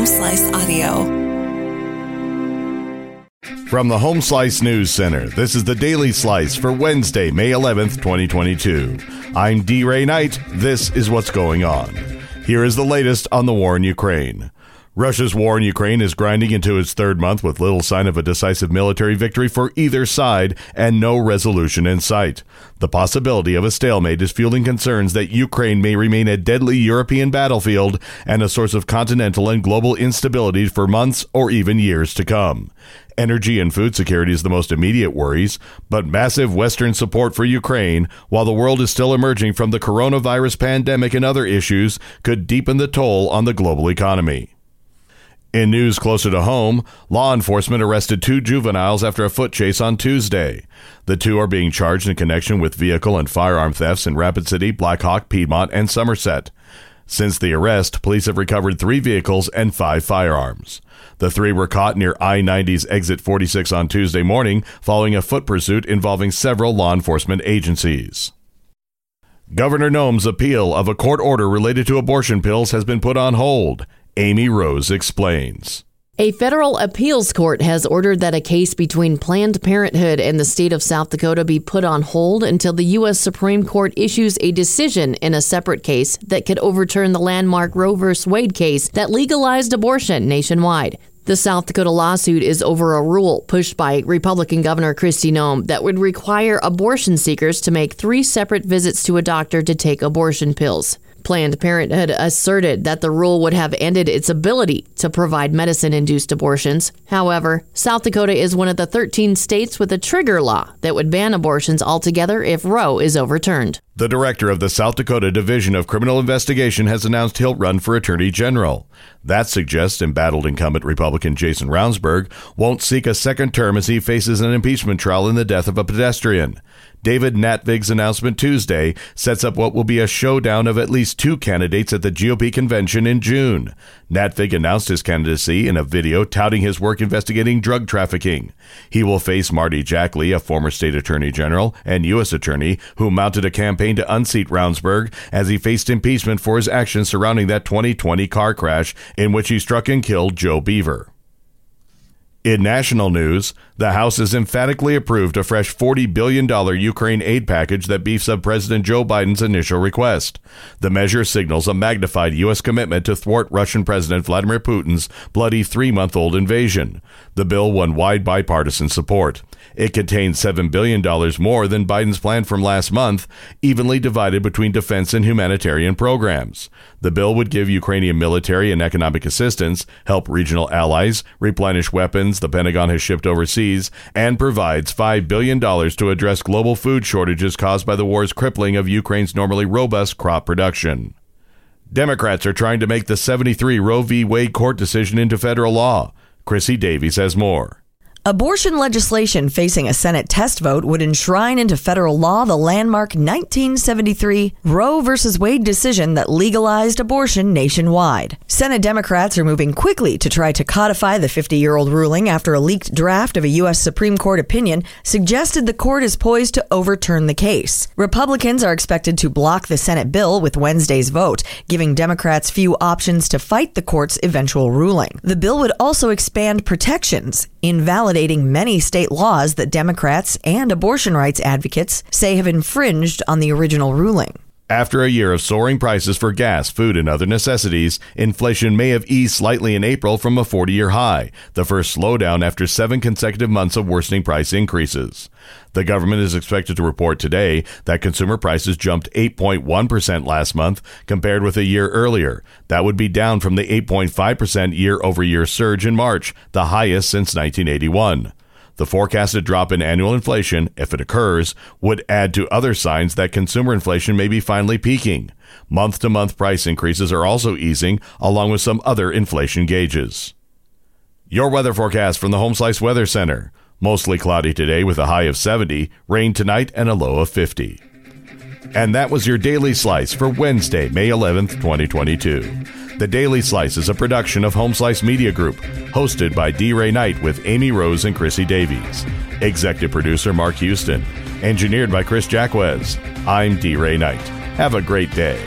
Home Slice Audio. From the Home Slice News Center, this is the Daily Slice for Wednesday, May 11th, 2022. I'm D. Ray Knight. This is what's going on. Here is the latest on the war in Ukraine. Russia's war in Ukraine is grinding into its third month with little sign of a decisive military victory for either side and no resolution in sight. The possibility of a stalemate is fueling concerns that Ukraine may remain a deadly European battlefield and a source of continental and global instability for months or even years to come. Energy and food security is the most immediate worries, but massive Western support for Ukraine, while the world is still emerging from the coronavirus pandemic and other issues, could deepen the toll on the global economy. In news closer to home, law enforcement arrested two juveniles after a foot chase on Tuesday. The two are being charged in connection with vehicle and firearm thefts in Rapid City, Black Hawk, Piedmont, and Somerset. Since the arrest, police have recovered three vehicles and five firearms. The three were caught near I 90's exit 46 on Tuesday morning following a foot pursuit involving several law enforcement agencies. Governor Noem's appeal of a court order related to abortion pills has been put on hold. Amy Rose explains. A federal appeals court has ordered that a case between Planned Parenthood and the state of South Dakota be put on hold until the U.S. Supreme Court issues a decision in a separate case that could overturn the landmark Roe v. Wade case that legalized abortion nationwide. The South Dakota lawsuit is over a rule pushed by Republican Governor Kristi Noem that would require abortion seekers to make three separate visits to a doctor to take abortion pills. Planned Parenthood asserted that the rule would have ended its ability to provide medicine induced abortions. However, South Dakota is one of the 13 states with a trigger law that would ban abortions altogether if Roe is overturned. The director of the South Dakota Division of Criminal Investigation has announced he'll run for Attorney General. That suggests embattled incumbent Republican Jason Ravnsborg won't seek a second term as he faces an impeachment trial in the death of a pedestrian. David Natvig's announcement Tuesday sets up what will be a showdown of at least two candidates at the GOP convention in June. Natvig announced his candidacy in a video touting his work investigating drug trafficking. He will face Marty Jackley, a former state attorney general and U.S. attorney who mounted a campaign to unseat Ravnsborg as he faced impeachment for his actions surrounding that 2020 car crash in which he struck and killed Joe Boever. In national news, the House has emphatically approved a fresh $40 billion Ukraine aid package that beefs up President Joe Biden's initial request. The measure signals a magnified U.S. commitment to thwart Russian President Vladimir Putin's bloody three month old invasion. The bill won wide bipartisan support. It contains $7 billion more than Biden's plan from last month, evenly divided between defense and humanitarian programs. The bill would give Ukrainian military and economic assistance, help regional allies, replenish weapons the Pentagon has shipped overseas, and provides $5 billion to address global food shortages caused by the war's crippling of Ukraine's normally robust crop production. Democrats are trying to make the 73 Roe v. Wade court decision into federal law. Chrissy Davies has more. Abortion legislation facing a Senate test vote would enshrine into federal law the landmark 1973 Roe v. Wade decision that legalized abortion nationwide. Senate Democrats are moving quickly to try to codify the 50 year old ruling after a leaked draft of a U.S. Supreme Court opinion suggested the court is poised to overturn the case. Republicans are expected to block the Senate bill with Wednesday's vote, giving Democrats few options to fight the court's eventual ruling. The bill would also expand protections, invalidate many state laws that Democrats and abortion rights advocates say have infringed on the original ruling. After a year of soaring prices for gas, food, and other necessities, inflation may have eased slightly in April from a 40 year high, the first slowdown after seven consecutive months of worsening price increases. The government is expected to report today that consumer prices jumped 8.1% last month compared with a year earlier. That would be down from the 8.5% year over year surge in March, the highest since 1981. The forecasted drop in annual inflation, if it occurs, would add to other signs that consumer inflation may be finally peaking. Month to month price increases are also easing, along with some other inflation gauges. Your weather forecast from the Home Slice Weather Center. Mostly cloudy today with a high of 70, rain tonight, and a low of 50. And that was your Daily Slice for Wednesday, May 11th, 2022. The Daily Slice is a production of Home Slice Media Group, hosted by D. Ray Knight with Amy Rose and Chrissy Davies. Executive producer Mark Houston. Engineered by Chris Jacquez. I'm D. Ray Knight. Have a great day.